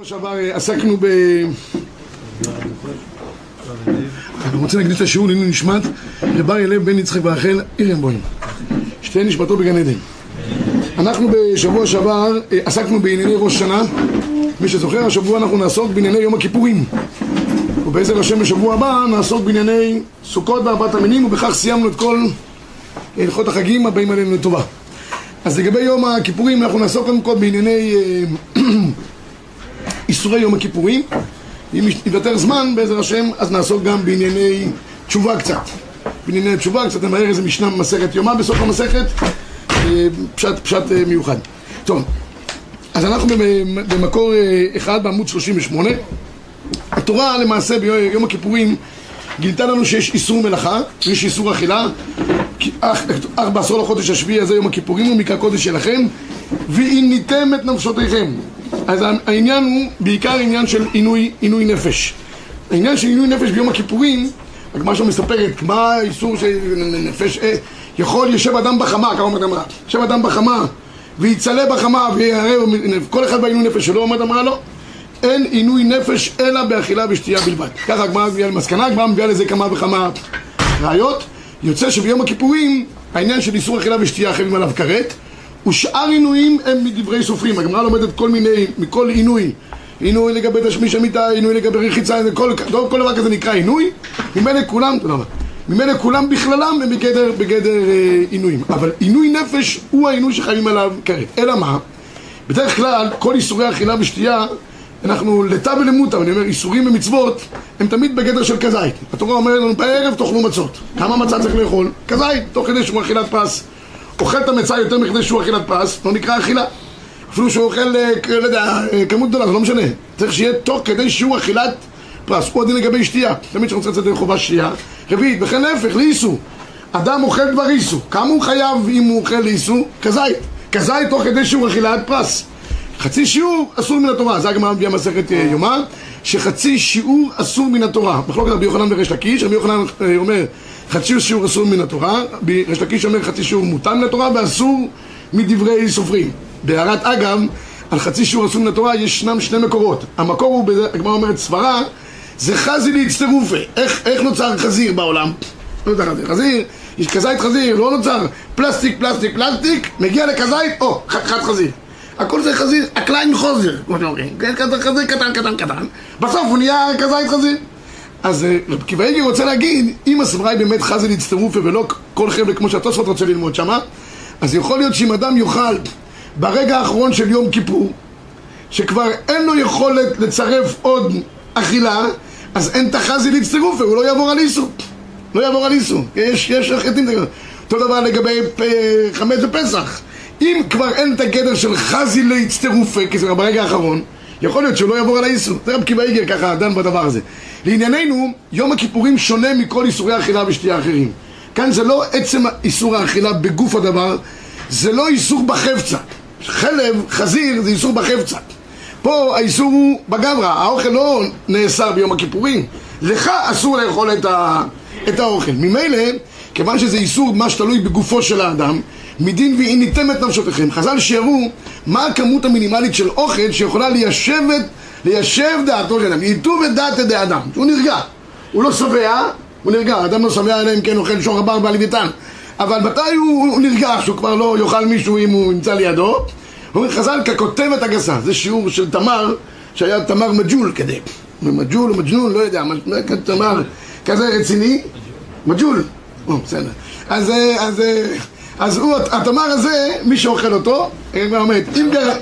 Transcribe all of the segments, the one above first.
בשבוע שעבר אה, עסקנו ב... אני רוצה להקדיש את השיעור לעילוי נשמת לבר ילב בן יצחק ורחל אירנבוים. שתהיה נשמתו בגן עדן. אנחנו בשבוע שעבר אה, עסקנו בענייני ראש שנה. מי שזוכר השבוע אנחנו נעסוק בענייני יום הכיפורים. ובעזר השם בשבוע הבא נעסוק בענייני סוכות וארבעת המינים ובכך סיימנו את כל הלכות החגים הבאים עלינו לטובה. אז לגבי יום הכיפורים אנחנו נעסוק קודם כל בענייני אה, איסורי יום הכיפורים. אם יוותר זמן בעזר השם אז נעסוק גם בענייני תשובה קצת. בענייני תשובה קצת נבהר איזה משנה במסכת יומה בסוף המסכת אה, פשט, פשט אה, מיוחד. טוב אז אנחנו במקור אחד בעמוד 38 התורה למעשה ביום הכיפורים גילתה לנו שיש איסור מלאכה ויש איסור אכילה. אך, בעשור לחודש השביעי הזה יום הכיפורים הוא מקרא קודש שלכם ועיניתם את נפשותיכם. אז העניין הוא בעיקר עניין של עינוי, עינוי נפש. העניין של עינוי נפש ביום הכיפורים הגמרא שם מספרת מה האיסור של נפש? אה, יכול יושב אדם בחמה, כמה אומרת אמרה יושב אדם בחמה ויצלה בחמה ויראה כל אחד בעינוי נפש שלו אומרת אמרה לא אין עינוי נפש אלא באכילה ושתייה בלבד. ככה הגמרא מביאה למסקנה, הגמרא מביאה לזה כמה וכמה ראיות. יוצא שביום הכיפורים העניין של איסור אכילה ושתייה חייבים עליו כרת ושאר עינויים הם מדברי סופרים. הגמרא לומדת כל מיני, מכל עינוי. עינוי לגבי תשמיש המיטה, עינוי לגבי רחיצה, כל, כל, כל דבר כזה נקרא עינוי. ממילא כולם, תודה רבה ממילא כולם בכללם הם בגדר, בגדר אה, עינויים. אבל עינוי נפש הוא העינוי שחייבים עליו כרת. אלא מה? בדרך כלל כל איסורי אכילה ושתייה אנחנו לטה ולמוטה, אני אומר איסורים ומצוות הם תמיד בגדר של כזית. התורה אומרת לנו בערב תאכלו מצות. כמה מצה צריך לאכול? כזית, תוך כדי שהוא אכילת פס אוכל את המצה יותר מכדי שהוא אכילת פס, לא נקרא אכילה. אפילו שהוא אוכל, אה, לא יודע, אה, כמות גדולה, זה לא משנה. צריך שיהיה תוך כדי שהוא אכילת פס הוא הדין לגבי שתייה. תמיד כשאנחנו רוצים לצאת לחובה שתייה רביעית, וכן להפך, לאיסו. אדם אוכל דבר איסו. כמה הוא חייב אם הוא אוכל לאיסו? כזית. כזית תוך כדי שהוא אכילת פס חצי שיעור אסור מן התורה, זה הגמרא מביאה מסכת אה, יומא שחצי שיעור אסור מן התורה. מחלוקת רבי יוחנן וריש לקיש, רבי יוחנן אה, אומר חצי שיעור אסור מן התורה ריש לקיש אומר חצי שיעור מותר מן התורה ואסור מדברי סופרים. בהערת אגב, על חצי שיעור אסור מן התורה ישנם שני מקורות. המקור הוא, הגמרא אומרת סברה זה חזי להצטרופה איך, איך נוצר חזיר בעולם? לא יודע חזיר, חזיר, יש כזית חזיר, לא נוצר. פלסטיק, פלסטיק, פלסטיק מגיע לכזית, או, חתיכת חזיר הכל זה חזיר, הקליין חוזר, כמו שאומרים, כן, חזיר קטן קטן קטן, בסוף הוא נהיה כזית חזיר. אז רב קיבא איגר רוצה להגיד, אם הסברה היא באמת חזיר להצטרופה ולא כל חבר'ה כמו שהתוספות רוצה ללמוד שמה, אז יכול להיות שאם אדם יאכל ברגע האחרון של יום כיפור, שכבר אין לו יכולת לצרף עוד אכילה, אז אין את החזי להצטרופה, הוא לא יעבור על איסו. לא יעבור על איסו. יש, יש חטאים. אותו דבר לגבי חמץ ופסח. אם כבר אין את הגדר של חזי להצטרופה, כי זה ברגע האחרון, יכול להיות שהוא לא יעבור על האיסור. זה רב קיבא איגר ככה דן בדבר הזה. לענייננו, יום הכיפורים שונה מכל איסורי האכילה ושתייה אחרים. כאן זה לא עצם איסור האכילה בגוף הדבר, זה לא איסור בחפצה. חלב, חזיר, זה איסור בחפצה. פה האיסור הוא בגברא, האוכל לא נאסר ביום הכיפורים. לך אסור לאכול את, ה... את האוכל. ממילא, כיוון שזה איסור מה שתלוי בגופו של האדם, מדין ועיניתם את נפשותיכם. חז"ל שיראו מה הכמות המינימלית של אוכל שיכולה ליישב, ליישב דעתו של אדם, ייטוב את דעת ידי אדם, שהוא נרגע. הוא לא שבע, הוא נרגע, אדם לא שבע אלא אם כן אוכל שור הבר והלוויתן. אבל מתי הוא, הוא נרגע שהוא כבר לא יאכל מישהו אם הוא נמצא לידו? אומרים חז"ל ככותבת הגסה, זה שיעור של תמר, שהיה תמר מג'ול כדי. מג'ול או מג'נון, לא יודע, תמר כזה רציני, מג'ול, בסדר. אז, אז אז הוא, התמר הזה, מי שאוכל אותו, אומרת, אם גר...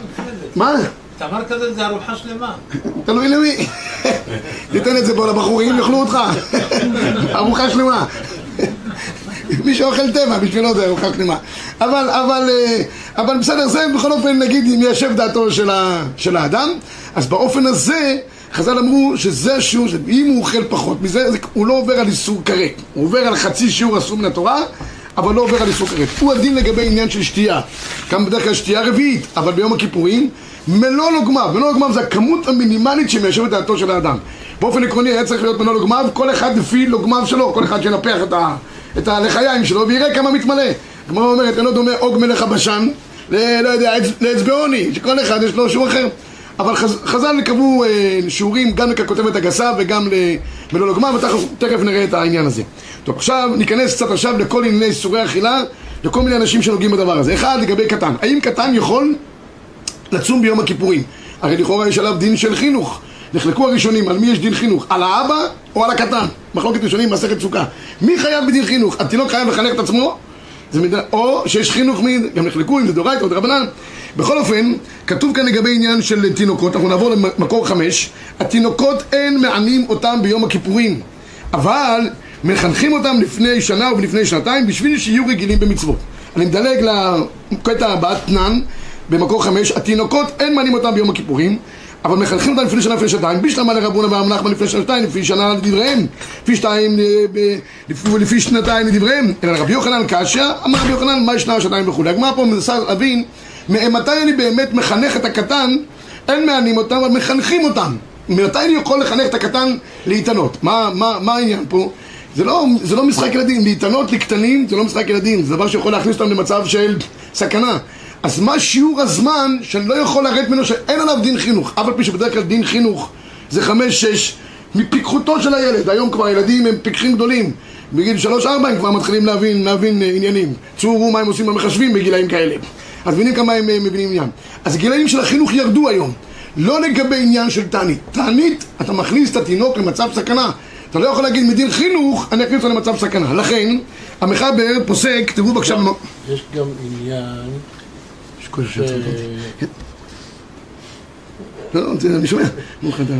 מה? תמר כזה זה ארוחה שלמה. תלוי למי. תיתן את זה פה לבחורים, יאכלו אותך. ארוחה שלמה. מי שאוכל טבע, בשבילו זה ארוחה שלמה. אבל, אבל, אבל בסדר, זה בכל אופן, נגיד, אם יושב דעתו של, ה, של האדם, אז באופן הזה, חז"ל אמרו שזה השיעור, אם הוא אוכל פחות מזה, זה, הוא לא עובר על איסור כרת, הוא עובר על חצי שיעור אסור מן התורה, אבל לא עובר על איסור כרת. הוא הדין לגבי עניין של שתייה. גם בדרך כלל שתייה רביעית, אבל ביום הכיפורים, מלוא לוגמיו. מלוא לוגמיו זה הכמות המינימלית שמיישבת דעתו של האדם. באופן עקרוני היה צריך להיות מלוא לוגמיו, כל אחד לפי לוגמיו שלו, כל אחד שינפח את, ה, את הלחיים שלו ויראה כמה מתמלא. כמו אומרת, אינו דומה עוג מלך הבשן, ל, לא יודע, לאצבעוני, שכל אחד יש לו שיעור אחר. אבל חז, חז"ל קבעו אה, שיעורים גם לכותבת הגסה וגם למלוא לגמר, ותכף נראה את העניין הזה. טוב, עכשיו ניכנס קצת עכשיו לכל ענייני איסורי אכילה, לכל מיני אנשים שנוגעים בדבר הזה. אחד, לגבי קטן. האם קטן יכול לצום ביום הכיפורים? הרי לכאורה יש עליו דין של חינוך. נחלקו הראשונים על מי יש דין חינוך, על האבא או על הקטן. מחלוקת ראשונים, מסכת סוכה. מי חייב בדין חינוך? התינוק חייב לחנך את עצמו? זה מד... או שיש חינוך מי... גם נחלקו אם זה דורייתא או דרבנן. בכל אופן, כתוב כאן לגבי עניין של תינוקות, אנחנו נעבור למקור חמש, התינוקות אין מענים אותם ביום הכיפורים, אבל מחנכים אותם לפני שנה ולפני שנתיים בשביל שיהיו רגילים במצוות. אני מדלג לקטע הבא, תנן, במקור חמש, התינוקות אין מענים אותם ביום הכיפורים אבל מחנכים אותם לפני שנה לפני שנתיים, בשלמה לרבונה ואמר נחמן לפני שנתיים, לפי שנה לדבריהם, לפי שתיים ולפי שנתיים לדבריהם, אלא רבי יוחנן קשיא, אמר רבי יוחנן מה ישנה שנתיים וכולי. הגמרא פה מנסה להבין מתי אני באמת מחנך את הקטן, אין מענים אותם, אבל מחנכים אותם. מתי אני יכול לחנך את הקטן להתענות? מה, מה, מה העניין פה? זה לא, זה לא משחק ילדים, להתענות לקטנים זה לא משחק ילדים, זה דבר שיכול להכניס אותם למצב של סכנה. אז מה שיעור הזמן שאני לא יכול לרדת ממנו שאין עליו דין חינוך? אף על פי שבדרך כלל דין חינוך זה חמש-שש מפיקחותו של הילד. היום כבר הילדים הם פיקחים גדולים. בגיל שלוש-ארבע הם כבר מתחילים להבין, להבין אה, עניינים. צורו מה הם עושים במחשבים בגילאים כאלה. אז מבינים כמה הם אה, מבינים עניין. אז גילאים של החינוך ירדו היום. לא לגבי עניין של תענית. תענית, אתה מכניס את התינוק למצב סכנה. אתה לא יכול להגיד מדין חינוך, אני אכניס אותו למצב סכנה. לכן, המחבר פוסק, תראו בבקשה... יש גם עניין... כל שצריך כן. לא, אני שומע. ברוך אתה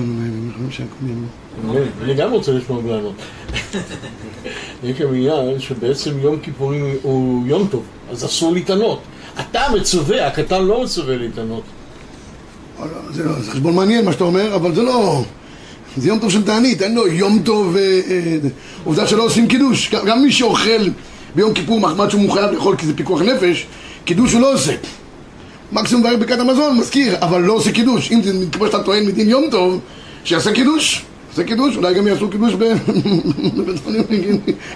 אני גם רוצה לשמוע ולענות. יש עניין שבעצם יום כיפורים הוא יום טוב, אז אסור להתענות. אתה מצווה, הקטן לא מצווה להתענות. לא, זה חשבון מעניין מה שאתה אומר, אבל זה לא... זה יום טוב של תענית, אין לו יום טוב... אה, אה, עובדה שלא עושים קידוש. גם מי שאוכל ביום כיפור מחמד שהוא חייב לאכול כי זה פיקוח נפש, קידוש הוא לא עושה. מקסימום מברך ברכת המזון, מזכיר, אבל לא עושה קידוש. אם זה כמו שאתה טוען מדין יום טוב, שיעשה קידוש. יעשה קידוש, אולי גם יעשו קידוש ב...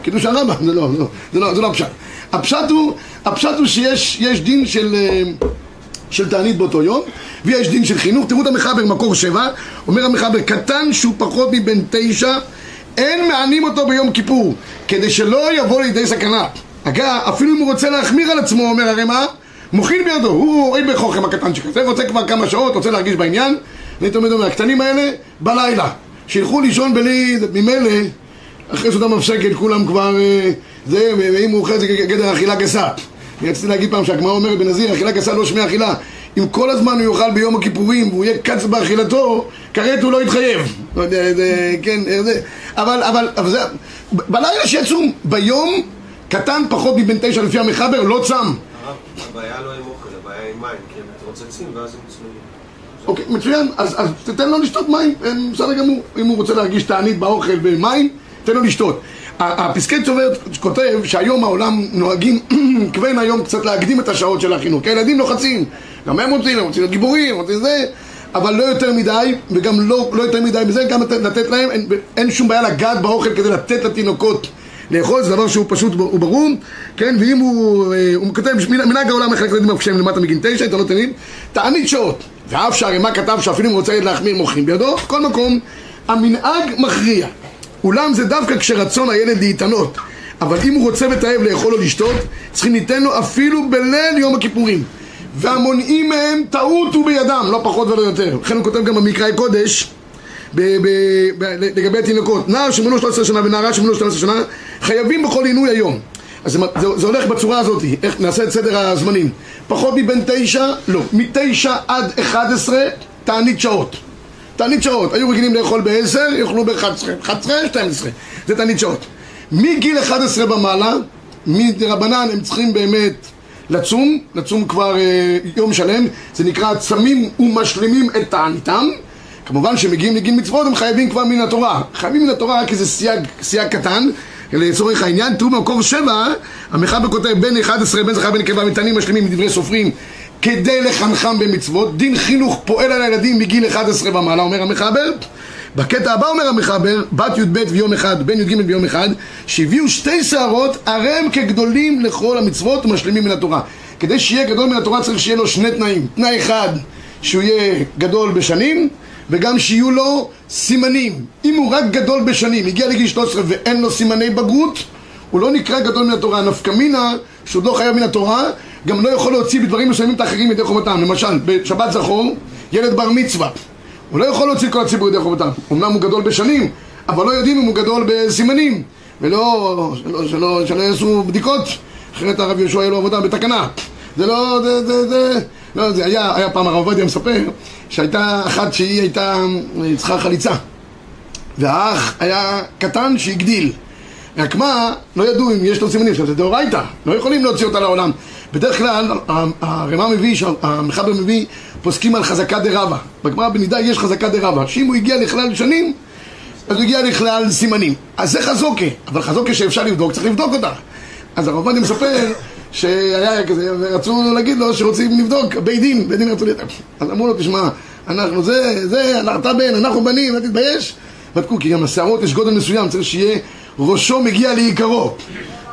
קידוש הרבה, זה לא, זה לא, זה לא הפשט. הפשט הוא, הפשט הוא שיש דין של... אה, של תענית באותו יום, ויש דין של חינוך. תראו את המחבר מקור שבע, אומר המחבר, קטן שהוא פחות מבן תשע, אין מענים אותו ביום כיפור, כדי שלא יבוא לידי סכנה. אגב, אפילו אם הוא רוצה להחמיר על עצמו, אומר הרי מה? מוכין בידו, הוא רואה בחוכם הקטנצ'יק הזה, רוצה כבר כמה שעות, רוצה להרגיש בעניין, אני תמיד אומר, הקטנים האלה, בלילה, שילכו לישון בלי, ממילא, אחרי סעודה מפסקת, כולם כבר, אה, זה, ואם הוא אוכל זה גדר אכילה גסה. אני רציתי להגיד פעם שהגמרא אומרת בנזיר, אכילה גסה לא שמי אכילה. אם כל הזמן הוא יאכל ביום הכיפורים והוא יהיה קץ באכילתו, כרת הוא לא יתחייב. לא יודע, זה, כן, זה. אבל, אבל, אבל זה, בלילה שיצום, ביום קטן פחות מבן תשע לפי המחבר, לא צם. הבעיה לא. אוקיי, מצוין, אז, אז תתן לו לשתות מים, בסדר גמור. אם הוא רוצה להרגיש תענית באוכל ומים, תן לו לשתות. הפסקי צובר כותב שהיום העולם נוהגים כוון היום קצת להקדים את השעות של החינוך כי הילדים לוחצים גם הם רוצים, הם רוצים להיות גיבורים, רוצים זה אבל לא יותר מדי וגם לא, לא יותר מדי מזה גם לתת להם אין, אין שום בעיה לגעת באוכל כדי לתת לתינוקות לאכול זה דבר שהוא פשוט וברור כן? ואם הוא, אה, הוא כותב מנהג העולם מחלק לילדים כשהם למטה מגיל תשע אתה לא תמיד תענית שעות. ואף שהרימה כתב שאפילו אם הוא רוצה להחמיר מוחים בידו. בכל מקום המנהג מכריע. אולם זה דווקא כשרצון הילד להתענות. אבל אם הוא רוצה ותאב לאכול או לשתות צריכים ניתן לו אפילו בליל יום הכיפורים. והמונעים מהם טעות הוא בידם, לא פחות ולא יותר. לכן הוא כותב גם במקראי קודש לגבי התינוקות נער שמונו 13 שנה ונערה שמונו 12 שנה חייבים בכל עינוי היום אז זה, זה, הולך בצורה הזאת, איך נעשה את סדר הזמנים פחות מבין תשע, לא, מתשע עד אחד עשרה תענית שעות תענית שעות, היו רגילים לאכול בעשר, יאכלו ב-11, 11, 12, זה תענית שעות. מגיל 11 במעלה, מדרבנן הם צריכים באמת לצום, לצום כבר אה, יום שלם, זה נקרא צמים ומשלימים את תעניתם. כמובן שמגיעים לגיל מצוות הם חייבים כבר מן התורה. חייבים מן התורה רק איזה סייג, סייג קטן, לצורך העניין, תראו במקור שבע, המחבר כותב בין 11 בין זכר בין נקבה מתענים ומשלימים מדברי סופרים כדי לחנכם במצוות, דין חינוך פועל על הילדים מגיל 11 ומעלה, אומר המחבר. בקטע הבא אומר המחבר, בת י"ב ויום אחד, בן י"ג ויום אחד, שהביאו שתי שערות, הרי הם כגדולים לכל המצוות ומשלימים מן התורה. כדי שיהיה גדול מן התורה צריך שיהיה לו שני תנאים. תנאי אחד, שהוא יהיה גדול בשנים וגם שיהיו לו סימנים. אם הוא רק גדול בשנים, הגיע לגיל 13 ואין לו סימני בגרות, הוא לא נקרא גדול מן התורה. נפקא מינה, שהוא לא חייב מן התורה, גם לא יכול להוציא בדברים מסוימים את האחרים ידי חובתם. למשל, בשבת זכור, ילד בר מצווה. הוא לא יכול להוציא כל הציבור ידי חובתם. אמנם הוא גדול בשנים, אבל לא יודעים אם הוא גדול בסימנים. ולא, שלא, שלא, שלא יעשו בדיקות, אחרת הרב יהושע יהיה לו עבודה בתקנה. זה לא, זה, זה, זה, לא, זה היה, היה פעם הרב עובדיה מספר שהייתה אחת שהיא הייתה צריכה חליצה. והאח היה קטן שהגדיל. רק מה, לא ידעו אם יש לו סימנים, זה דאורייתא, לא יכולים להוציא אותה לעולם. בדרך כלל הרמ"א מביא, המחבר מביא, פוסקים על חזקה דרבה בגמרא בנידה יש חזקה דרבה שאם הוא הגיע לכלל שנים אז הוא הגיע לכלל סימנים. אז זה חזוקה, אבל חזוקה שאפשר לבדוק, צריך לבדוק אותה. אז הרב עובדיה מספר שהיה כזה, ורצו להגיד לו שרוצים לבדוק, בית דין, בית דין רצו לדעת. אז אמרו לו, תשמע, אנחנו זה, זה, אתה בן, אנחנו בנים, אל תתבייש. בדקו, כי גם לשערות יש גודל מסוים, צריך שיהיה ראשו מגיע לעיקרו.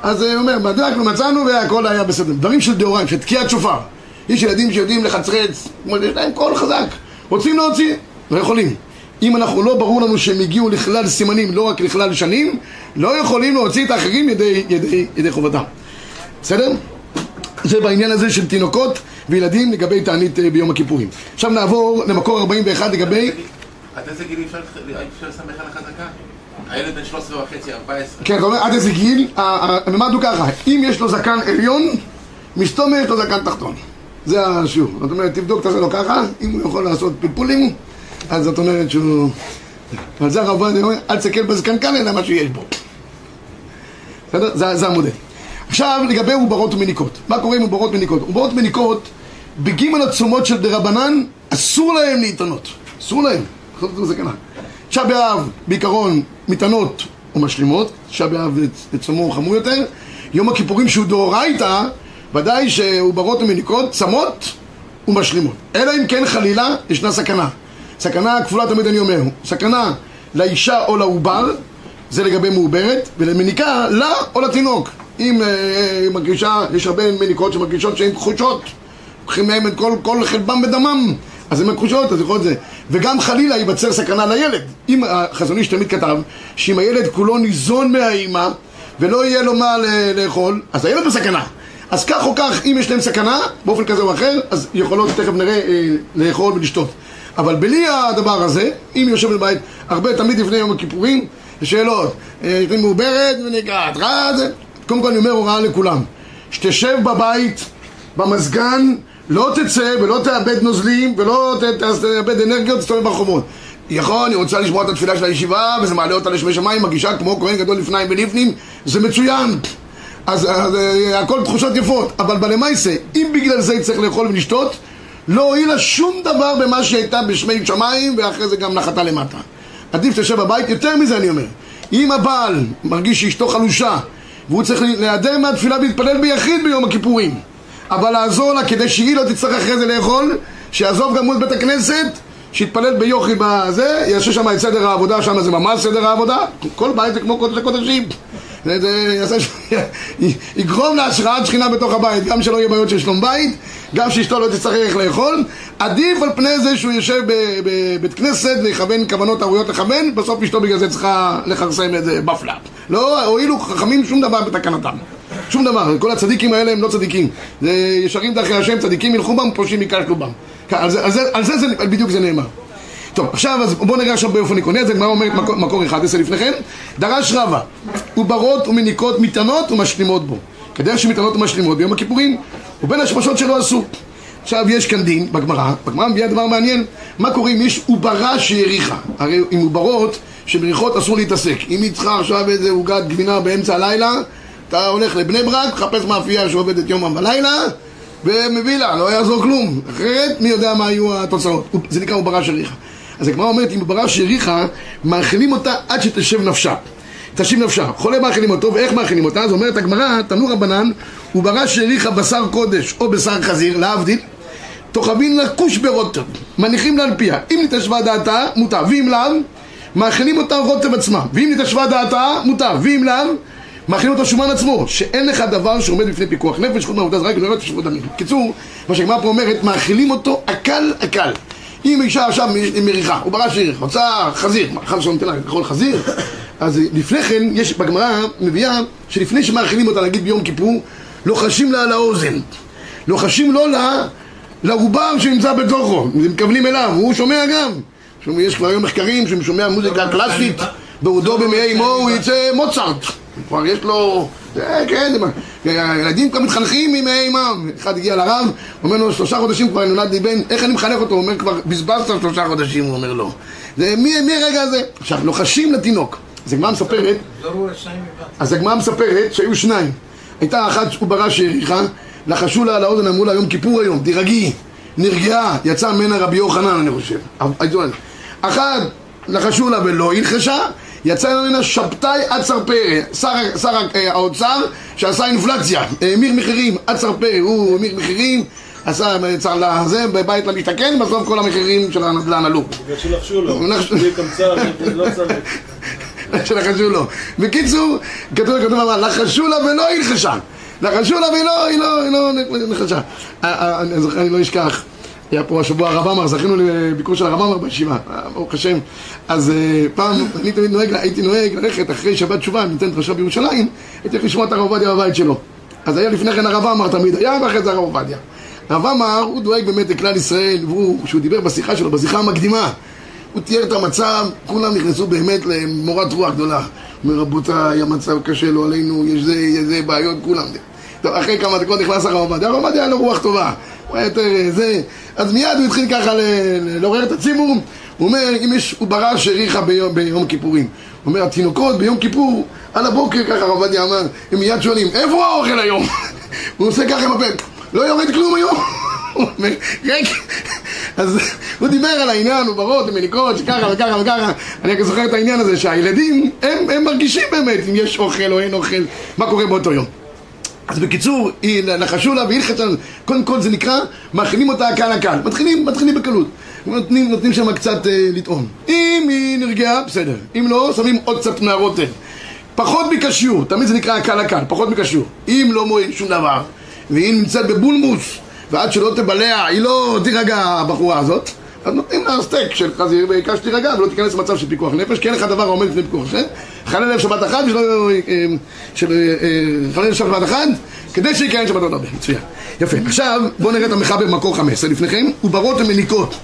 אז הוא אומר, בדקנו, מצאנו והכל היה בסדר. דברים של דאוריים, של תקיעת שופר. יש ילדים שיודעים לחצרץ, יש להם קול חזק. רוצים להוציא, לא יכולים. אם אנחנו לא ברור לנו שהם הגיעו לכלל סימנים, לא רק לכלל שנים, לא יכולים להוציא את האחרים ידי, ידי, ידי חובתם. בסדר? זה בעניין הזה של תינוקות וילדים לגבי תענית אה, ביום הכיפורים. עכשיו נעבור למקור 41 לגבי... עד איזה גיל אפשר לסמך על החזקה? הילד בן 13 וחצי, 14. כן, אתה אומר עד איזה גיל, הממד הוא ככה, אם יש לו זקן עליון, מסתומר יש לו זקן תחתון. זה השיעור. זאת אומרת, תבדוק את זה לא ככה, אם הוא יכול לעשות פלפולים, אז זאת אומרת שהוא... על זה הרב אומר, אל תסתכל בזקן כאן, אלא מה שיש בו. בסדר? זה המודל. עכשיו לגבי עוברות ומניקות, מה קורה עם עוברות ומניקות? עוברות ומניקות בגימל הצומות של דרבנן אסור להם להתענות, אסור להם. תשעה באב בעיקרון מתענות ומשלימות, תשעה באב זה צומו חמור יותר, יום הכיפורים שהוא דאורייתא ודאי שעוברות ומניקות צמות ומשלימות, אלא אם כן חלילה ישנה סכנה, סכנה כפולה תמיד אני אומר, סכנה לאישה או לעובר זה לגבי מעוברת ולמניקה לה או לתינוק אם אה, היא מרגישה, יש הרבה מניקות שמרגישות שהן כחושות לוקחים מהם את כל, כל חלבם בדמם אז הן כחושות, אז יכול להיות זה. וגם חלילה ייווצר סכנה לילד. אם החזון איש תמיד כתב שאם הילד כולו ניזון מהאימא ולא יהיה לו מה לאכול, אז הילד בסכנה. אז כך או כך, אם יש להם סכנה, באופן כזה או אחר, אז יכולות, תכף נראה, אה, לאכול ולשתות. אבל בלי הדבר הזה, אם יושב בבית, הרבה תמיד לפני יום הכיפורים, שאלות, אה, מעוברת ונקראת, רע, קודם כל אני אומר הוראה לכולם. שתשב בבית, במזגן, לא תצא ולא תאבד נוזלים ולא תאבד אנרגיות, תסתובב ברחובות. יכול, אני רוצה לשמוע את התפילה של הישיבה וזה מעלה אותה לשמי שמיים, מרגישה כמו כהן גדול לפניים ולפנים, זה מצוין. אז, אז אה, הכל תחושות יפות, אבל בלמייסה, אם בגלל זה יצטרך לאכול ולשתות לא הועילה שום דבר במה שהייתה בשמי שמיים ואחרי זה גם נחתה למטה. עדיף שתשב בבית, יותר מזה אני אומר. אם הבעל מרגיש שאשתו חלושה והוא צריך להיעדר מהתפילה ולהתפלל ביחיד ביום הכיפורים. אבל לעזור לה כדי שהיא לא תצטרך אחרי זה לאכול שיעזוב גם מול בית הכנסת שיתפלל ביוכי בזה, יעשה שם את סדר העבודה, שם זה ממש סדר העבודה. כל בית זה כמו קודשי קודשים זה, זה יעשה, יגרום להשראת שכינה בתוך הבית גם שלא יהיה בעיות של שלום בית גם שאשתו לא תצטרך לאכול. עדיף על פני זה שהוא יושב בבית כנסת ויכוון כוונות ראויות לכוון בסוף אשתו בגלל זה צריכה לכרסם את זה בפלאפ. לא הועילו חכמים שום דבר בתקנתם. שום דבר, כל הצדיקים האלה הם לא צדיקים. זה ישרים דרכי השם, צדיקים ילכו בם, פושעים יקשלו בם. על זה, על זה, על זה, זה בדיוק זה נאמר טוב, עכשיו אז בואו נראה עכשיו באופן עקרוני, זה גמרא אומרת מקור, מקור 11 לפניכם. דרש רבה, עוברות ומניקות מטענות ומשלימות בו. כדרך שמטענות ומשלימות ביום הכיפורים ובין השמשות שלו אסור עכשיו יש כאן דין בגמרא, בגמרא מביאה דבר מעניין. מה קורה אם יש עוברה שהאריכה הרי עם עוברות שבריחות אסור להתעסק. אם היא צריכה עכשיו איזה עוגת גבינה באמצע הלילה אתה הולך לבני ברק, מחפש מאפייה שעובדת יומם בלילה ומביא לה, לא יעזור כלום. אחרת מי יודע מה היו התוצאות. זה נקרא עוברה שהאריכה אז הגמרא אומרת אם עוברה שהאריכה מאכילים אותה עד שתשב נפשה תשיב נפשה. חולה מאכילים אותו, ואיך מאכילים אותה? אז אומרת הגמרא, תנו רבנן, וברא שהריחה בשר קודש או בשר חזיר, להבדיל, תוכבין לכוש ברוטב, מניחים לה על פיה. אם נתשבה דעתה, מותר, ואם לאו, מאכילים אותה רוטב עצמה. ואם נתשבה דעתה, מותר, ואם לאו, מאכילים אותו שומן עצמו, שאין לך דבר שעומד בפני פיקוח נפש, חוץ מהעבודה זרה, גנבת תשבות דמים. בקיצור, מה שהגמרא פה אומרת, מאכילים אותו הקל הקל. אם אישה עכשיו מריחה, הוא ברא שיר, רוצה חזיר, מה, חס ושלום תן לה לאכול חזיר? אז לפני כן, יש בגמרא מביאה שלפני שמאכילים אותה, נגיד ביום כיפור, לוחשים לה על האוזן. לוחשים לו לה, לעובר שנמצא בתוכו, מכוונים אליו, הוא שומע גם. יש כבר היום מחקרים שהוא שומע מוזיקה קלאסית, בעודו במעי אמו הוא יצא מוצרט. כבר יש לו... זה, כן, מה. הילדים כבר מתחנכים ממעי אמם. אחד הגיע לרב, אומר לו, שלושה חודשים כבר נולד לי בן, איך אני מחנך אותו? הוא אומר, כבר בזבזת שלושה חודשים, הוא אומר לו. זה מי- מהרגע הזה. עכשיו, לוחשים לתינוק. אז הגמרא מספרת, מבט. אז הגמרא מספרת שהיו שניים. הייתה אחת עוברה שהאריכה, לחשו לה על האוזן, אמרו לה יום כיפור היום, תירגעי, נרגעה, יצא ממנה רבי יוחנן אני חושב. אחת לחשו לה ולא הלחשה, יצא ממנה שבתאי עד סרפרא, שר, שר אה, האוצר שעשה אינפלציה, האמיר מחירים עד סרפרא, הוא המיר מחירים, עשה לזה, בבית למשתכן, בסוף כל המחירים של הנדל"ן עלו. בגלל שלחשו לו, קמצן, לא צריך. שלחשו לו. בקיצור, כתוב כתוב אמר, לחשו לה ולא הלחשה. לחשו לה ולא, היא לא, היא לא נחשה. אה, אה, אני זוכר, אני לא אשכח. היה פה השבוע הרב עמר, זכינו לביקור של הרב עמר בישיבה, ברוך השם. אז אה, פעם, אני תמיד נוהג, הייתי נוהג ללכת אחרי שבת תשובה, אני נותן דרשה בירושלים, הייתי הולך לשמוע את הרב עובדיה בבית שלו. אז היה לפני כן הרב עמר תמיד היה, ואחרי זה הרב עובדיה. הרב עמר, הוא דואג באמת לכלל ישראל, והוא, כשהוא דיבר בשיחה שלו, בשיחה המקדימה, הוא תיאר את המצב, כולם נכנסו באמת למורת רוח גדולה. אומר, רבותיי, המצב קשה לא עלינו, יש זה, יש זה, בעיות, כולם. טוב, אחרי כמה דקות נכנס הרב עובדיה, הרב עובדיה היה לו רוח טובה. הוא היה יותר אה, זה. אז מיד הוא התחיל ככה לעורר את הציבור. הוא אומר, אם יש עוברה שהריחה ביום, ביום כיפורים. הוא אומר, התינוקות ביום כיפור, על הבוקר, ככה הרב עובדיה אמר, הם מיד שואלים, איפה האוכל היום? הוא עושה ככה עם הפה, לא יורד כלום היום? הוא אז הוא דיבר על העניין, עוברות, מניקות, שככה וככה וככה אני רק זוכר את העניין הזה שהילדים, הם, הם מרגישים באמת אם יש אוכל או אין אוכל, מה קורה באותו יום אז בקיצור, לחשו לה על... קודם כל זה נקרא, מאכילים אותה קל הקל. מתחילים, מתחילים בקלות. נותנים, נותנים שם קצת אה, לטעון. אם היא נרגעה, בסדר. אם לא, שמים עוד קצת מהרוטב. פחות מכשיור, תמיד זה נקרא הקל הקל, פחות מכשיור. אם לא מועיל שום דבר, והיא נמצאת בבולמוס, ועד שלא תבלע, היא לא תירגע הבחורה הזאת, אז נותנים לה סטייק של חזיר, בעיקר שתירגע ולא תיכנס למצב של פיקוח נפש, כי אין לך דבר העומד לפני פיקוח נפש. חלל לב שבת אחת. אה, אה, אה, חלל שבת אחת, כדי שיקיים שבתות הרבה. מצוין. יפה. עכשיו, בואו נראה את המחבר במקור 15 לפניכם. וברות המניקות,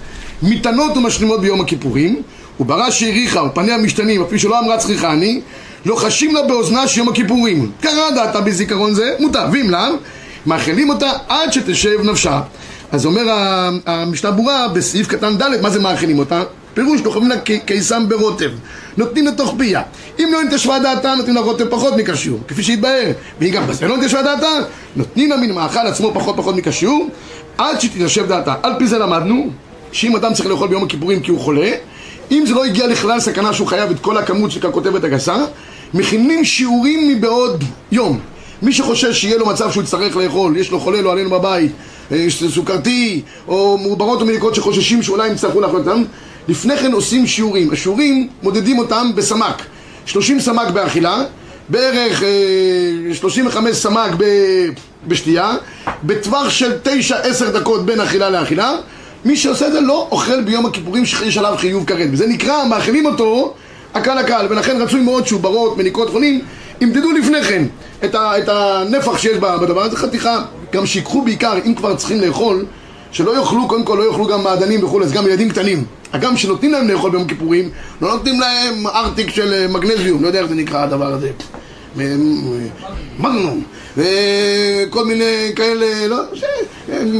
מטענות ומשלימות ביום הכיפורים, וברא שהריחה ופניה משתנים, אפילו שלא אמרה צריכה אני, לוחשים לה באוזנה שיום הכיפורים. קרא דעתה בזיכרון זה, מוטב. ואם לאו, מאכילים אותה עד שתשב נפשה. אז אומר המשנה ברורה בסעיף קטן ד', מה זה מאכילים אותה? פירוש, לוחמים לה קיסם ברוטב, נותנים לתוך פיה. אם לא נתשבה דעתה, נותנים לה רוטב פחות מכשיור, כפי שהתבהר. והיא גם בזה לא נתשבה דעתה, נותנים לה מן מאכל עצמו פחות פחות מכשיור, עד שתתיישב דעתה. על פי זה למדנו, שאם אדם צריך לאכול ביום הכיפורים כי הוא חולה, אם זה לא הגיע לכלל סכנה שהוא חייב את כל הכמות שכאן כותבת הגסה, מכינים שיעורים מבעוד יום. מי שחושש שיהיה לו מצב שהוא יצטרך לאכול, יש לו חולה לא עלינו בבית, אה, יש סוכרתי, או מעוברות או מניקות שחוששים שאולי הם יצטרכו לאכול אותם, לפני כן עושים שיעורים. השיעורים מודדים אותם בסמ"ק. 30 סמ"ק באכילה, בערך אה, 35 סמ"ק ב- בשתייה, בטווח של 9-10 דקות בין אכילה לאכילה. מי שעושה את זה לא אוכל ביום הכיפורים שיש עליו חיוב כרת. וזה נקרא, מאכילים אותו הקל הקל, ולכן רצוי מאוד שעוברות, מניקות, חולים, ימדדו לפני כן את, ה, את הנפח שיש בדבר הזה, חתיכה, גם שיקחו בעיקר, אם כבר צריכים לאכול, שלא יאכלו, קודם כל לא יאכלו גם מעדנים וכולי, אז גם ילדים קטנים. הגם שנותנים להם לאכול ביום כיפורים, לא נותנים להם ארטיק של אה, מגנזיום, לא יודע איך זה נקרא הדבר הזה. מגנום, וכל מיני כאלה, לא, ש...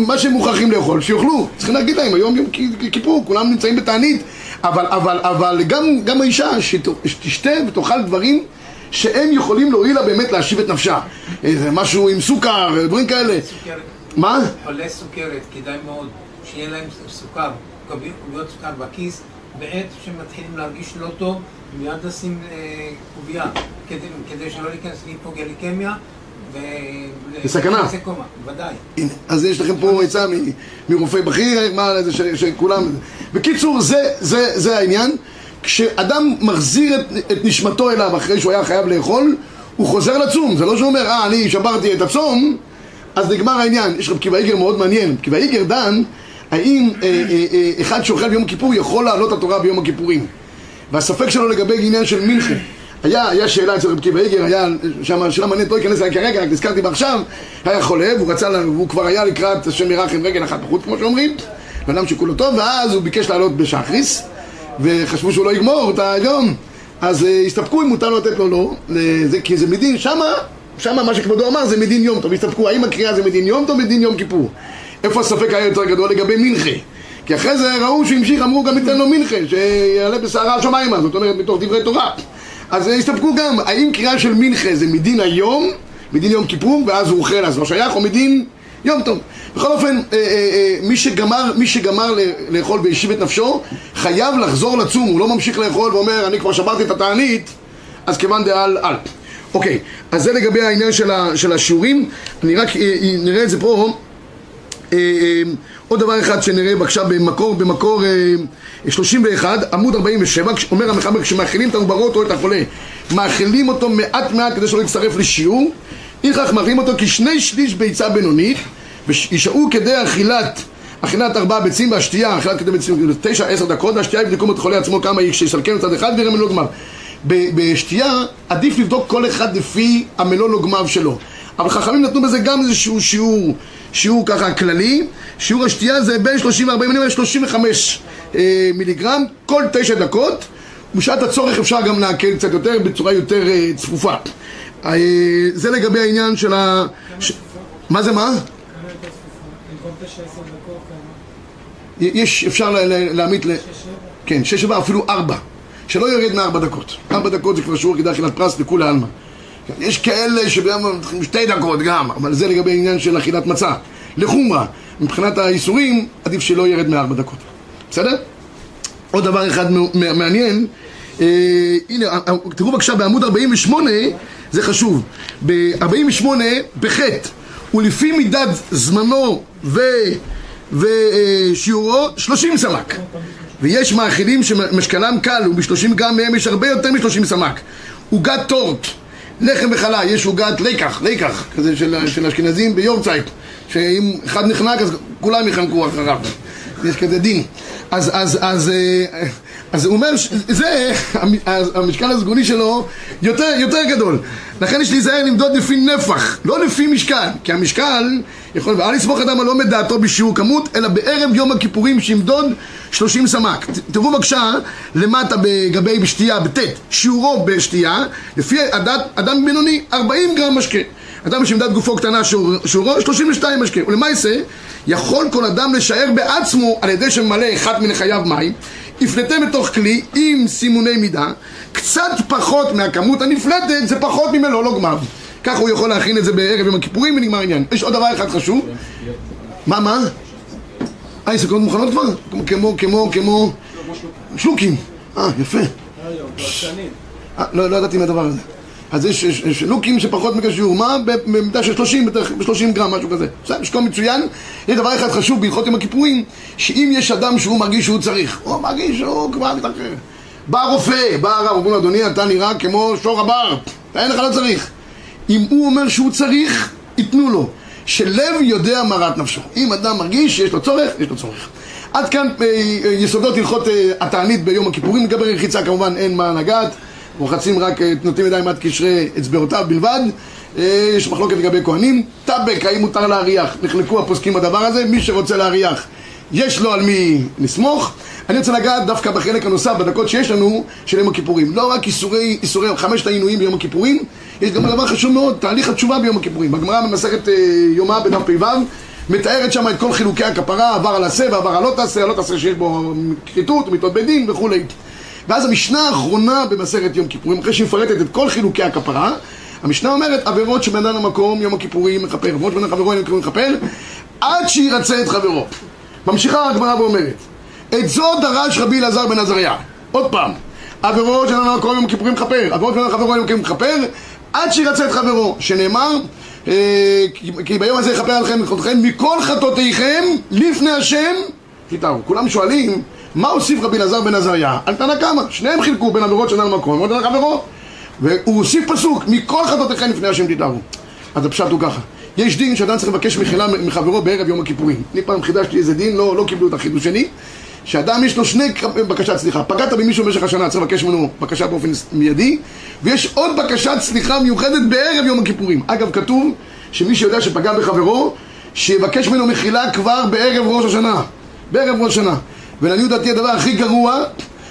מה שהם מוכרחים לאכול, שיאכלו. צריכים להגיד להם, היום יום כיפור, כולם נמצאים בתענית, אבל, אבל, אבל גם, גם האישה שת- שתשתה ותאכל דברים שהם יכולים להועיל לה באמת להשיב את נפשה. איזה משהו עם סוכר, דברים כאלה. סוכרת. מה? חולי סוכרת, כדאי מאוד שיהיה להם סוכר, קוביות סוכר בכיס, בעת שמתחילים להרגיש לא טוב, מיד לשים אה, קובייה, כדי, כדי שלא להיכנס להיפוגליקמיה. בסכנה. ודאי. אז יש לכם פה עצה מרופא בכיר, מה שכולם... בקיצור, זה, זה, זה העניין. כשאדם מחזיר את, את נשמתו אליו אחרי שהוא היה חייב לאכול, הוא חוזר לצום, זה לא שהוא אומר, אה, אני שברתי את הצום, אז נגמר העניין. יש רב קיבא איגר מאוד מעניין. רב קיבא איגר דן, האם אה, אה, אה, אחד שאוכל ביום כיפור יכול לעלות התורה ביום הכיפורים? והספק שלו לגבי עניין של מנחה. היה, היה שאלה אצל רב קיבא איגר, היה שם שאלה מעניינת, לא אכנס אליה כרגע, רק נזכרתי בה עכשיו, היה חולה, והוא רצה, והוא כבר היה לקראת השם ירח עם רגל אחת בחוץ, כמו שאומרים, בן אדם שכולו טוב, ואז הוא ביקש לעלות בשחריס, וחשבו שהוא לא יגמור את היום, אז אה, הסתפקו אם מותר לתת לו לא, לזה, כי זה מדין, שמה, שמה מה שכבודו אמר זה מדין יום טוב, הסתפקו, האם הקריאה זה מדין יום טוב, מדין יום כיפור? איפה הספק היה יותר גדול לגבי מנחה? כי אחרי זה ראו שהוא המשיך, אמרו גם ניתן לו מנחה, שיעלה בסערה השמיימה, זאת אומרת מתוך דברי תורה. אז אה, הסתפקו גם, האם קריאה של מנחה זה מדין היום, מדין יום כיפור, ואז הוא אוכל אז לא שייך, או מדין יום טוב. בכל אופן, אה, אה, אה, מי שגמר, מי שגמר לאכול והשיב את נפשו, חייב לחזור לצום, הוא לא ממשיך לאכול ואומר, אני כבר שברתי את התענית, אז כיוון דעל על. אוקיי, אז זה לגבי העניין של, ה, של השיעורים, אני רק אה, אה, נראה את זה פה. עוד דבר אחד שנראה בבקשה במקור, במקור אה, 31, עמוד 47, כש- אומר המחבר, כשמאכילים את העוברות או את החולה, מאכילים אותו מעט מעט כדי שלא יצטרף לשיעור, איכך מאכילים אותו כשני שליש ביצה בינונית, וישאו כדי אכילת, אכילת ארבעה ביצים והשתייה, אכילת כדי ביצים, כאילו, תשע עשר דקות, והשתייה יבדקו את החולה עצמו כמה היא, כשיסלקם מצד אחד ויראה מלוא גמר. בשתייה עדיף לבדוק כל אחד לפי המלוא לוגמיו שלו. אבל חכמים נתנו בזה גם איזשהו שיעור, שיעור ככה כללי, שיעור השתייה זה בין 30 ל-40 מיליגרם ל-35 אה, מיליגרם כל תשע דקות, ובשעת הצורך אפשר גם להקל קצת יותר בצורה יותר אה, צפופה. אה, זה לגבי העניין של ה... מה זה מה? יש, אפשר לה- לה- להעמיד ל... כן, שש שבע, אפילו ארבע. שלא יורד מארבע דקות. ארבע דקות זה כבר שיעור כדאי אכילת פרס לכולי עלמא. כן, יש כאלה שביום שתי דקות גם, אבל זה לגבי עניין של אכילת מצה. לחומרה, מבחינת האיסורים, עדיף שלא ירד מארבע דקות. בסדר? עוד דבר אחד מעניין, הנה, אה, אה, תראו בבקשה בעמוד 48, זה חשוב. ב-48, בחטא, ולפי מידת זמנו. ושיעורו 30 סמ"ק. ויש מאכילים שמשקלם קל, וב-30 גרם מהם יש הרבה יותר מ-30 סמ"ק. עוגת טורט, לחם וחלה, יש עוגת לקח, לקח, כזה של, של אשכנזים ביורצייט, שאם אחד נחנק אז כולם יחנקו אחריו. יש כזה דין. אז, אז, אז, אה, אז הוא אומר, זה, המשקל הסגולי שלו יותר, יותר גדול. לכן יש להיזהר למדוד לפי נפח, לא לפי משקל. כי המשקל יכול, ואל לסמוך אדם על עומד דעתו בשיעור כמות, אלא בערב יום הכיפורים שימדוד 30 סמ"ק. תראו בבקשה למטה בגבי בשתייה, בטית, שיעורו בשתייה, לפי הדת, אדם בינוני 40 גרם משקה. אדם שעמדת גופו קטנה שיעור- שיעורו 32 משקה. ולמעשה, יכול כל אדם לשער בעצמו על ידי שממלא אחד מן חייו מים, יפלטה בתוך כלי עם סימוני מידה, קצת פחות מהכמות הנפלטת זה פחות ממלוא לוגמיו. ככה הוא יכול להכין את זה בערב יום הכיפורים ונגמר העניין. יש עוד דבר אחד חשוב. מה, מה? אה, יסקות מוכנות כבר? כמו, כמו, כמו. שלוקים. אה, יפה. אה, לא, לא ידעתי מהדבר הזה. אז יש, יש, יש לוקים שפחות מכשיור, מה? במידה של 30, ב-30 גרם, משהו כזה. בסדר, כל מצוין. יש דבר אחד חשוב בהלכות יום הכיפורים, שאם יש אדם שהוא מרגיש שהוא צריך, הוא מרגיש שהוא כבר... בא רופא, בא הרב, אומרים לו, אדוני, אתה נראה כמו שור הבר, אין לך, לא צריך. אם הוא אומר שהוא צריך, ייתנו לו. שלב יודע מרת נפשו. אם אדם מרגיש שיש לו צורך, יש לו צורך. עד כאן אה, אה, יסודות הלכות אה, התענית ביום הכיפורים. לגבי רחיצה כמובן אין מה לגעת. רוחצים רק, אה, נוטים ידיים עד קשרי אצבעותיו בלבד. אה, יש מחלוקת לגבי כהנים. טבק, האם מותר להריח? נחלקו הפוסקים בדבר הזה. מי שרוצה להריח, יש לו על מי לסמוך. אני רוצה לגעת דווקא בחלק הנוסף, בדקות שיש לנו, של יום הכיפורים. לא רק איסורי, איסורי חמשת העינויים ביום הכיפורים, יש גם דבר חשוב מאוד, תהליך התשובה ביום הכיפורים. בגמרא במסכת אה, יומא בדף פ"ו, מתארת שם את כל חילוקי הכפרה, עבר על עשה ועבר על לא תעשה, הלא תעשה שיש בו כריתות, מיתות בית דין וכולי. ואז המשנה האחרונה במסכת יום כיפורים, אחרי שהיא מפרטת את כל חילוקי הכפרה, המשנה אומרת, עבירות שבן אדם במקום, יום הכיפורים מכפר, עבירות אדם חברו, יום הכיפורים מכפר, עד שירצה את חברו. ממשיכה הגמרא ואומרת, את זאת דרש רבי אלעזר בן עזריה. עוד פעם, עבירות של אדם במקום יום הכיפורים מכפר, עבירות אדם חברו, יום הכיפורים מכפר, עד שירצה את חברו, שנאמר, אה, כי- ביום הזה יכפר עליכם מכבודכם מכל חטאותיכם לפני השם תתארו. כולם שואלים, מה הוסיף רבי אלעזר בן עזריה? על תנא קמא, שניהם חילקו בין עבירות אדם במקום ועבירות של חברו. והוא הוסיף פסוק, מכל חטאותיכם לפני השם תתארו. אז הפשט הוא ככה, יש דין שאדם צריך לבקש מחילה מחברו בערב יום הכיפורים. אני פעם חידשתי איזה דין, לא, לא קיבלו את החידוש שלי, שאדם יש לו שני בקשת סליחה, פגעת במישהו במשך השנה, צריך לבקש ממנו בקשה באופן מיידי, ויש עוד בקשת סליחה מיוחדת בערב יום הכיפורים. אגב, כתוב שמי שיודע שפגע בחברו, שיבקש ממנו מחילה כבר בערב ראש השנה. בערב ראש השנה. ולעניות דעתי הדבר הכי גרוע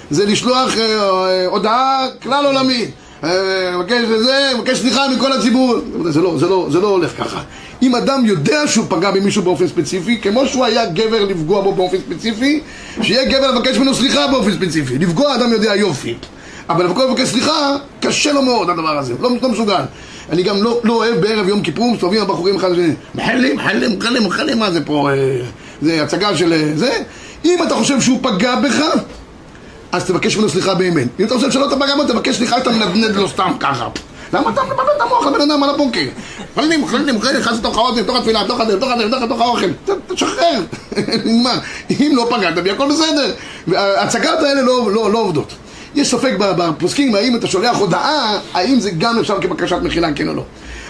זה לשלוח אה, אה, הודעה כלל עולמית. אה, מבקש לזה, מבקש סליחה מכל הציבור. זה לא, זה, לא, זה לא הולך ככה. אם אדם יודע שהוא פגע במישהו באופן ספציפי, כמו שהוא היה גבר לפגוע בו באופן ספציפי, שיהיה גבר לבקש ממנו סליחה באופן ספציפי. לפגוע אדם יודע יופי. אבל לבקש לבקש סליחה, קשה לו מאוד הדבר הזה, לא, לא מסוגל. אני גם לא, לא אוהב בערב יום כיפור, מסתובבים הבחורים אחד לשני, מחלים, מחלים, מחלים, מחלים, מה זה פה, אה, זה הצגה של אה, זה? אם אתה חושב שהוא פגע בך, אז תבקש ממנו סליחה באמת. אם אתה חושב שלא אתה פגע בו, תבקש סליחה, אתה מנדנד לו סתם ככה. למה אתה מבלבל את המוח לבן אדם על הבונקר? מחללים, מחללים, מחללים, נכנס לתוך האוזן, לתוך התפילה, לתוך הדרך, לתוך הדרך, לתוך האוכל. תשחרר. מה? אם לא פגעת בי, הכל בסדר. ההצגות האלה לא, לא, לא עובדות. יש ספק בפוסקים, האם אתה שולח הודעה, האם זה גם נחשב כבקשת מחילה, כן או לא.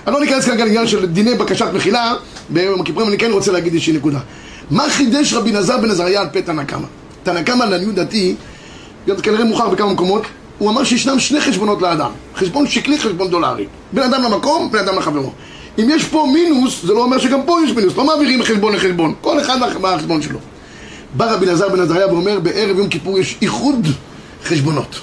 אני לא ניכנס כרגע לעניין של דיני בקשת מחילה, ביום הכיפורים אני כן רוצה להגיד איזושהי נקודה. מה חידש רבי נזר בן עזריה על פה תנא קמא? תנא קמא, לעניות דעתי, זה כנראה מאוחר בכמה מקומות, הוא אמר שישנם שני חשבונות לאדם, חשבון שקלי, חשבון דולרי. בן אדם למקום, בן אדם לחברו. אם יש פה מינוס, זה לא אומר שגם פה יש מינוס, לא מעבירים מחשבון לחשבון, כל אחד מהחשבון שלו. בא רבי אלעזר בן עזריה ואומר, בערב יום כיפור יש איחוד חשבונות.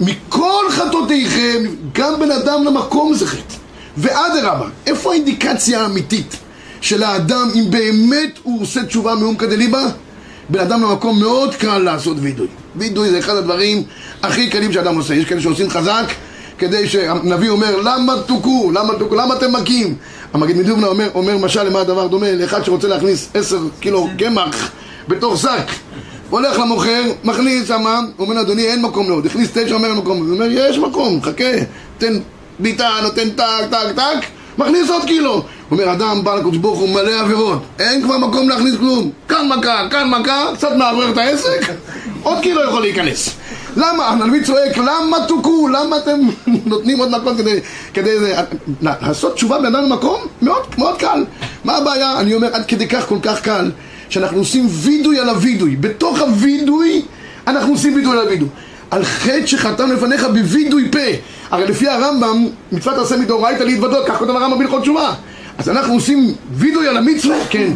מכל חטאותיכם, גם בן אדם למקום זה חטא. ואדרבה, איפה האינדיקציה האמיתית של האדם, אם באמת הוא עושה תשובה מעומקא דליבה? בן אדם למקום מאוד קל לעשות וידוי. וידוי זה אחד הדברים הכי קלים שאדם עושה. יש כאלה שעושים חזק כדי שהנביא אומר, למה תוכו? למה תוכו? למה אתם מכים? המגיד מדובנה אומר, אומר משל למה הדבר דומה לאחד שרוצה להכניס עשר קילו קמח בתוך שק. הולך למוכר, מכניס שמה, אומר אדוני אין מקום לעוד, הכניס תשע, אומר אין מקום, הוא אומר יש מקום, חכה, תן ביטה, נותן טק, טק, טק, מכניס עוד קילו. אומר אדם בא לקדוש ברוך הוא מלא עבירות, אין כבר מקום להכניס כלום, כאן מכה, כאן מכה, קצת מערער את העסק, עוד קילו יכול להיכנס. למה? הנביא צועק, למה תוכו? למה אתם נותנים עוד מכות כדי... כדי זה... לעשות תשובה בן אדם במקום? מאוד, מאוד קל. מה הבעיה? אני אומר, עד כדי כך כל כך קל, שאנחנו עושים וידוי על הוידוי. בתוך הוידוי, אנחנו עושים וידוי על הוידוי. על חטא שחתם לפניך בווידוי פה. הרי לפי הרמב"ם, מצוות עשה מדאורייתא להתוודות, כך כותב הרמב"ם בהלכות תשובה. אז אנחנו עושים וידוי על המצווה? כן.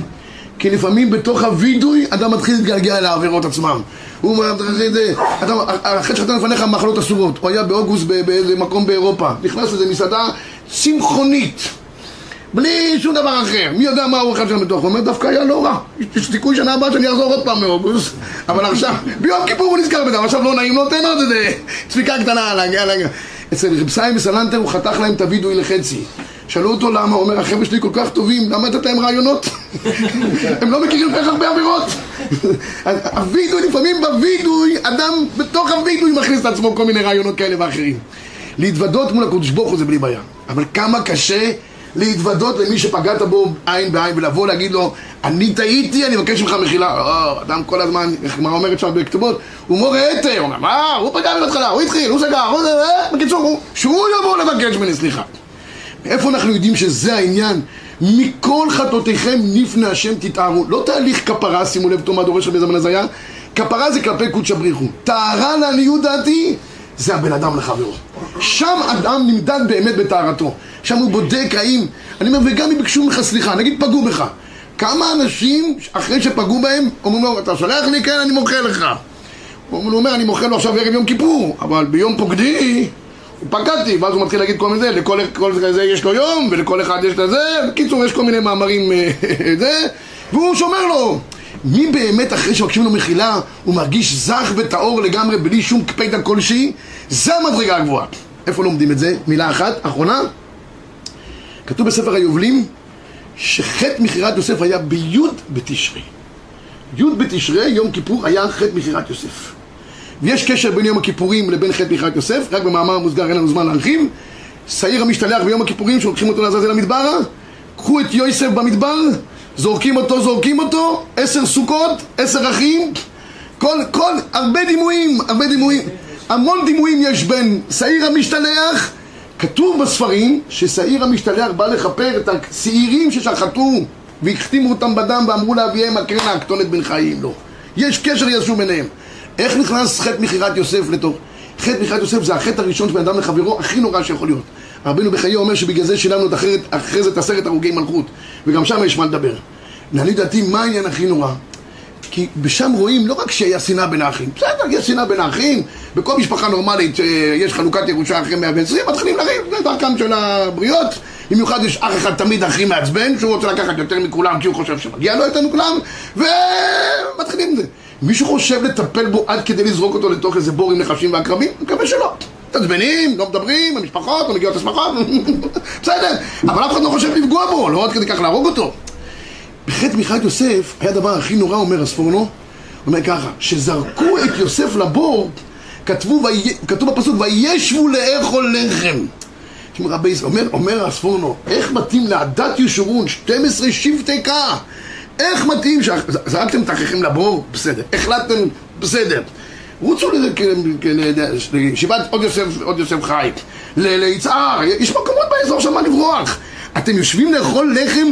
כי לפעמים בתוך הווידוי אדם מתחיל להתגעגע אל העבירות עצמם. הוא אומר, החטא שחתם לפניך מחלות אסורות. הוא היה באוגוסט באיזה מקום באירופה. נכנס לאיזה מסעדה צמחונית. בלי שום דבר אחר. מי יודע מה הוא אוכל שם בתוך? הוא אומר, דווקא היה לא רע. יש סיכוי שנה הבאה שאני אחזור עוד פעם מאוגוסט. אבל עכשיו, ביום כיפור הוא נזכר בזה, עכשיו לא נעים לו, תן עוד איזה צפיקה קטנה להגיע. אצל רב סיים מסלנטר הוא חתך להם את הווידוי לחצי. שאלו אותו למה, הוא אומר, החבר'ה שלי כל כך טובים, למה לתת להם רעיונות? הם לא מכירים כל כך הרבה עבירות. הווידוי, לפעמים בווידוי, אדם בתוך הווידוי מכניס את עצמו כל מיני רעיונות כאלה ואחרים. להתוודות מול הקדוש ברוך הוא זה בלי בעיה. אבל כמה קשה להתוודות למי שפגעת בו עין בעין ולבוא להגיד לו אני טעיתי, אני מבקש ממך מחילה לא, אדם כל הזמן, איך מה אומרת שם בכתובות הוא מורה היתר, הוא אומר מה, הוא פגע בי בהתחלה, הוא התחיל, הוא סגר, הוא זה, אה, בקיצור, הוא, שהוא יבוא לבקש ממני סליחה מאיפה אנחנו יודעים שזה העניין? מכל חטאותיכם נפנה השם תתארו לא תהליך כפרה, שימו לב תאמר דורש רבי זמן הזיה כפרה זה כלפי קודשא בריחו טהרה לעניות דעתי זה הבן אדם לחברו. שם אדם נמדד באמת בטהרתו. שם הוא בודק האם... אני אומר, וגם אם ביקשו ממך סליחה, נגיד פגעו בך. כמה אנשים, אחרי שפגעו בהם, אומרים לו, אתה שולח לי? כן, אני מוכר לך. הוא אומר, אני מוכר לו עכשיו ערב יום כיפור, אבל ביום פוקדי, פגעתי, ואז הוא מתחיל להגיד כל מיני זה, לכל כל זה יש לו יום, ולכל אחד יש לזה, בקיצור, יש כל מיני מאמרים זה, והוא שומר לו. מי באמת אחרי שמבקשים לו מחילה הוא מרגיש זך וטהור לגמרי בלי שום קפידה כלשהי? זה המדרגה הגבוהה. איפה לומדים את זה? מילה אחת, אחרונה. כתוב בספר היובלים שחטא מכירת יוסף היה בי' בתשרי. י' בתשרי, יום כיפור, היה חטא מכירת יוסף. ויש קשר בין יום הכיפורים לבין חטא מכירת יוסף, רק במאמר מוסגר אין לנו זמן להרחיב. שעיר המשתלח ביום הכיפורים שלוקחים אותו לעזאזל המדברה, קחו את יוסף במדבר, זורקים אותו, זורקים אותו, עשר סוכות, עשר אחים, כל, כל, הרבה דימויים, הרבה דימויים. המון דימויים יש בין שעיר המשתלח, כתוב בספרים ששעיר המשתלח בא לכפר את השעירים ששחטו והחתימו אותם בדם ואמרו לאביהם הקרן הקטונת בן חיים לו. יש קשר ישו ביניהם. איך נכנס חטא מכירת יוסף לתוך? חטא מכירת יוסף זה החטא הראשון של אדם לחברו הכי נורא שיכול להיות. רבינו בחיי אומר שבגלל זה שילמנו את אחרת, אחרי זה את עשרת הרוגי מלכות וגם שם יש מה לדבר. לעניות דעתי, מה העניין הכי נורא? כי בשם רואים לא רק שהיה שנאה בין האחים, בסדר, יש שנאה בין האחים, בכל משפחה נורמלית שיש חלוקת ירושה אחרי 120, מתחילים לריב, זה דרכם של הבריות, במיוחד יש אח אחד תמיד הכי מעצבן, שהוא רוצה לקחת יותר מכולם כי הוא חושב שמגיע לו יותר מכולם, ומתחילים זה. מישהו חושב לטפל בו עד כדי לזרוק אותו לתוך איזה בור עם נחשים ועקרבים? מקווה שלא. מתעצבנים, לא מדברים, המשפחות, לא מגיעות השמחות, בסדר, אבל אף אחד לא חושב לפגוע בו, לא עד כדי כך להרוג אותו. בחטא מיכאל יוסף היה הדבר הכי נורא, אומר הספורנו, הוא אומר ככה, שזרקו את יוסף לבור, כתבו, כתוב בפסוק, וישבו לאכול לחם. אומר, אומר הספורנו, איך מתאים לעדת ישורון, 12 שבטי קה? איך מתאים, ש- זרקתם את אחיכם לבור? בסדר. החלטתם? בסדר. רוצו לישיבת עוד יוסף, עוד יוסף חי, ליצהר, יש מקומות באזור שם לברוח. אתם יושבים לאכול לחם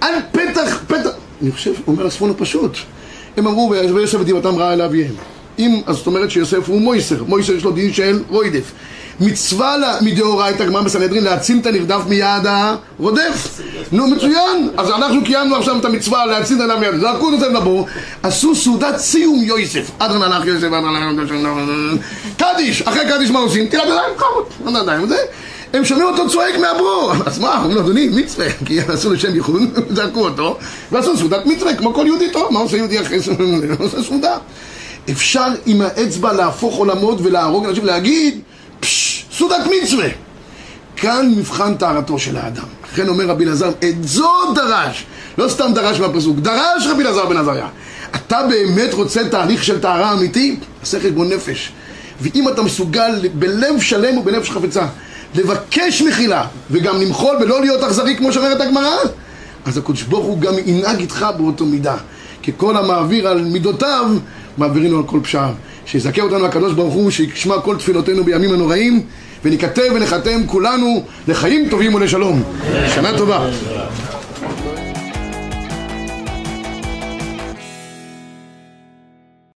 על פתח, פתח, אני חושב, אומר הספורנו פשוט. הם אמרו, ויוסף ודיבתם רעה אל אביהם. אם, אז זאת אומרת שיוסף הוא מויסר, מויסר יש לו דין של רוידף. מצווה מדאורייתא, גמרא בסנהדרין, להציל את הנרדף מיד הרודף. נו, מצוין. אז אנחנו קיימנו עכשיו את המצווה להציל את הנרדף מיד. זרקו זה לבור, עשו סעודת סיום יוסף. אדרן הלך יוסף, אדרן הלך קדיש. אחרי קדיש מה עושים? תראה ידיים, חמוד. לא ידיים, זה. הם שומעים אותו צועק מהברור, אז מה, אומרים לו אדוני, מצווה, כי עשו לשם ייחוד, זרקו אותו, ועשו סעודת מצווה, כמו כל יהודי טוב, מה עושה יהודי אחרי סעודה. אפשר עם האצבע להפוך עולמות ולהרוג אנשים, להגיד, סעודת מצווה. כאן מבחן טהרתו של האדם. לכן אומר רבי אלעזר, את זו דרש. לא סתם דרש מהפסוק, דרש רבי אלעזר בן עזריה. אתה באמת רוצה תהליך של טהרה אמיתי? עשה חשבון נפש. ואם אתה מסוגל בלב שלם ובנפש חפצה לבקש מחילה וגם למחול ולא להיות אכזרי כמו שאומרת הגמרא, אז הקדוש ברוך הוא גם ינהג איתך באותו מידה. כי כל המעביר על מידותיו, מעבירינו על כל פשעיו. שיזכה אותנו הקדוש ברוך הוא, שישמע כל תפילותינו בימים הנוראים, וניכתב ונחתם כולנו לחיים טובים ולשלום. שנה טובה.